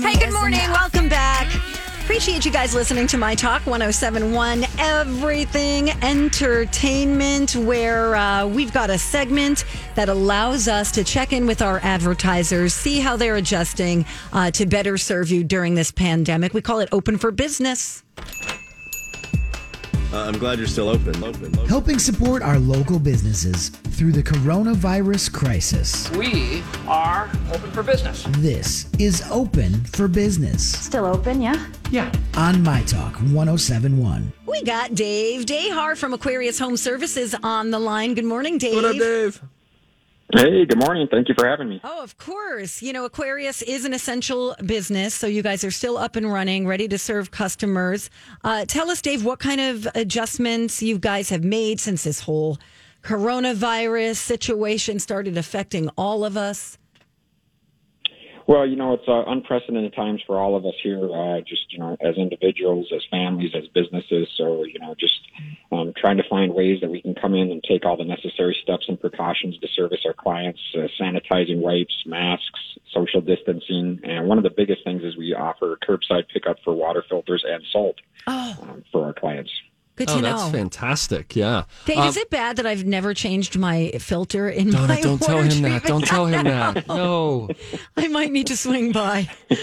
Hey, good morning. Welcome back. Appreciate you guys listening to My Talk 1071 Everything Entertainment, where uh, we've got a segment that allows us to check in with our advertisers, see how they're adjusting uh, to better serve you during this pandemic. We call it Open for Business. Uh, I'm glad you're still open. Open. open. helping support our local businesses through the coronavirus crisis. We are open for business. This is Open for Business Still open, yeah? Yeah. on My Talk 1071. We got Dave Dehar from Aquarius Home Services on the line. Good morning, Dave. What up, Dave? Hey, good morning. Thank you for having me. Oh, of course. You know, Aquarius is an essential business, so you guys are still up and running, ready to serve customers. Uh, tell us, Dave, what kind of adjustments you guys have made since this whole coronavirus situation started affecting all of us. Well, you know, it's uh, unprecedented times for all of us here, uh, just, you know, as individuals, as families, as businesses. So, you know, just um, trying to find ways that we can come in and take all the necessary steps and precautions to service our clients, uh, sanitizing wipes, masks, social distancing. And one of the biggest things is we offer curbside pickup for water filters and salt um, for our clients. Good Oh, to that's know. fantastic. Yeah. Dave, Um, is it bad that I've never changed my filter in Donna, my don't tell water him that. Don't tell him that. No. I might need to swing by.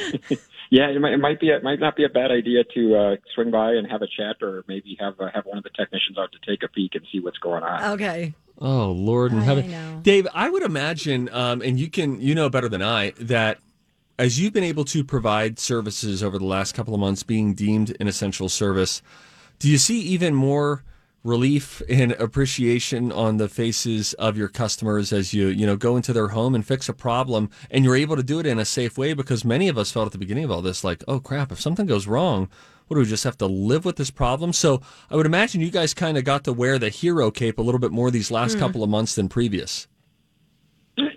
Yeah, it might, it might be it might not be a bad idea to uh, swing by and have a chat, or maybe have uh, have one of the technicians out to take a peek and see what's going on. Okay. Oh Lord in heaven, know. Dave. I would imagine, um, and you can, you know better than I, that as you've been able to provide services over the last couple of months, being deemed an essential service, do you see even more relief and appreciation on the faces of your customers as you, you know, go into their home and fix a problem, and you're able to do it in a safe way? Because many of us felt at the beginning of all this, like, oh crap, if something goes wrong. What do we just have to live with this problem? So I would imagine you guys kind of got to wear the hero cape a little bit more these last hmm. couple of months than previous.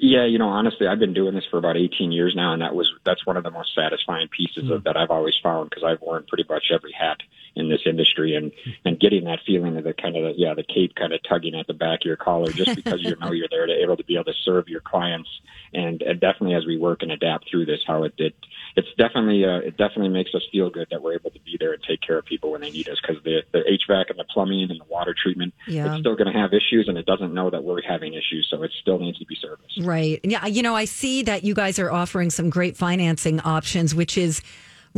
Yeah, you know, honestly, I've been doing this for about 18 years now, and that was that's one of the most satisfying pieces hmm. of that I've always found because I've worn pretty much every hat in this industry, and and getting that feeling of the kind of the, yeah the cape kind of tugging at the back of your collar just because you know you're there to able to be able to serve your clients, and, and definitely as we work and adapt through this, how it did. It's definitely uh, it definitely makes us feel good that we're able to be there and take care of people when they need us because the the HVAC and the plumbing and the water treatment Yeah. it's still going to have issues and it doesn't know that we're having issues so it still needs to be serviced. Right. Yeah. You know, I see that you guys are offering some great financing options, which is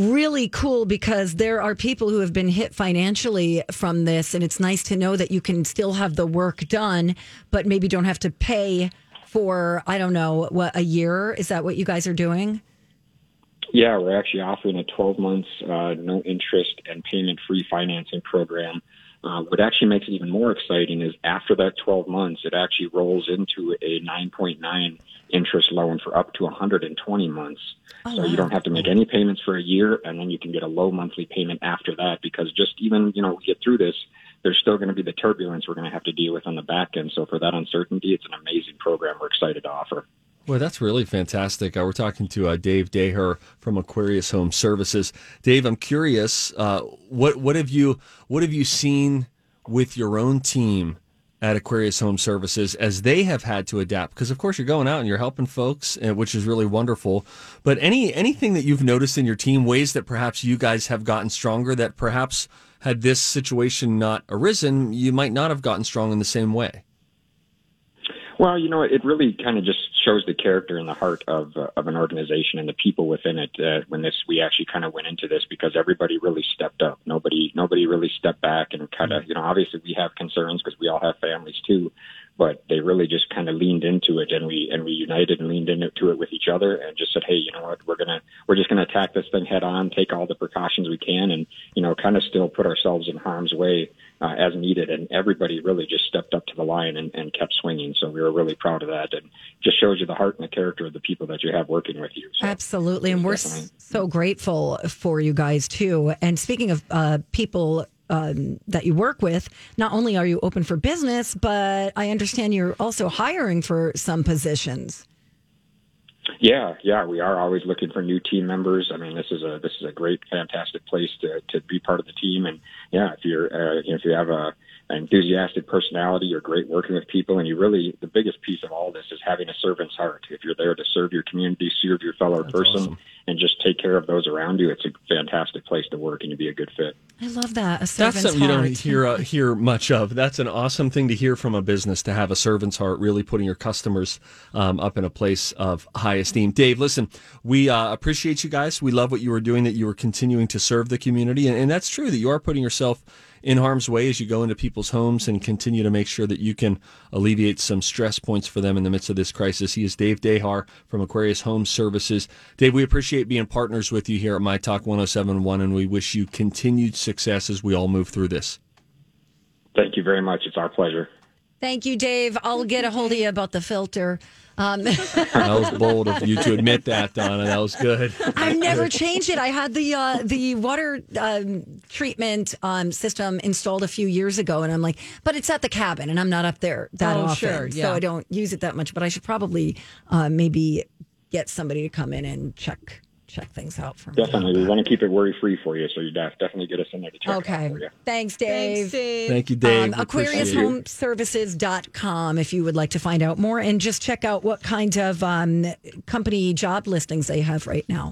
really cool because there are people who have been hit financially from this. And it's nice to know that you can still have the work done, but maybe don't have to pay for, I don't know, what, a year? Is that what you guys are doing? Yeah, we're actually offering a 12 months uh, no interest and payment free financing program. Uh, what actually makes it even more exciting is after that 12 months, it actually rolls into a 9.9 interest loan for up to 120 months. so you don't have to make any payments for a year, and then you can get a low monthly payment after that. Because just even you know we get through this, there's still going to be the turbulence we're going to have to deal with on the back end. So for that uncertainty, it's an amazing program we're excited to offer. Well, that's really fantastic. Uh, we're talking to uh, Dave Daher from Aquarius Home Services. Dave, I'm curious, uh, what what have you what have you seen with your own team at Aquarius Home Services as they have had to adapt? Because of course you're going out and you're helping folks, uh, which is really wonderful. But any anything that you've noticed in your team, ways that perhaps you guys have gotten stronger, that perhaps had this situation not arisen, you might not have gotten strong in the same way. Well, you know, it really kind of just shows the character and the heart of uh, of an organization and the people within it. Uh, when this, we actually kind of went into this because everybody really stepped up. Nobody, nobody really stepped back and kind of, you know, obviously we have concerns because we all have families too, but they really just kind of leaned into it and we and we united and leaned into it with each other and just said, hey, you know what, we're gonna we're just gonna attack this thing head on, take all the precautions we can, and you know, kind of still put ourselves in harm's way uh, as needed. And everybody really just stepped up to the line and, and kept swinging. So we were really proud of that, and just shows you the heart and the character of the people that you have working with you. So Absolutely, and we're definitely- so grateful for you guys too. And speaking of uh, people. Um, that you work with, not only are you open for business, but I understand you're also hiring for some positions. Yeah, yeah, we are always looking for new team members. I mean, this is a this is a great, fantastic place to to be part of the team. And yeah, if you're uh, if you have a enthusiastic personality, you're great working with people, and you really the biggest piece of all this is having a servant's heart. If you're there to serve your community, serve your fellow person, awesome. and just take care of those around you, it's a fantastic place to work, and you'd be a good fit. I love that. A That's servant's something you don't hear uh, hear much of. That's an awesome thing to hear from a business to have a servant's heart, really putting your customers um, up in a place of high esteem. Dave, listen, we uh, appreciate you guys. We love what you were doing. That you were continuing to serve the community, and, and that's true. That you are putting yourself in harm's way as you go into people's homes and continue to make sure that you can alleviate some stress points for them in the midst of this crisis. He is Dave Dehar from Aquarius Home Services. Dave, we appreciate being partners with you here at My Talk 1071, and we wish you continued success as we all move through this. Thank you very much. It's our pleasure. Thank you, Dave. I'll get a hold of you about the filter. Um, That was bold of you to admit that, Donna. That was good. I've never changed it. I had the uh, the water um, treatment um, system installed a few years ago, and I'm like, but it's at the cabin, and I'm not up there that Oh, often, sure, yeah. so I don't use it that much. But I should probably uh, maybe get somebody to come in and check check things out for me. Definitely, we want to keep it worry free for you, so you definitely get us in there to check it out Okay. for you. Thanks, Dave. Thanks, Dave. Thank you, Dave. Um, We appreciate it. AquariusHomeservices.com if you would like to find out more and just check out what kind of um, company job listings they have right now.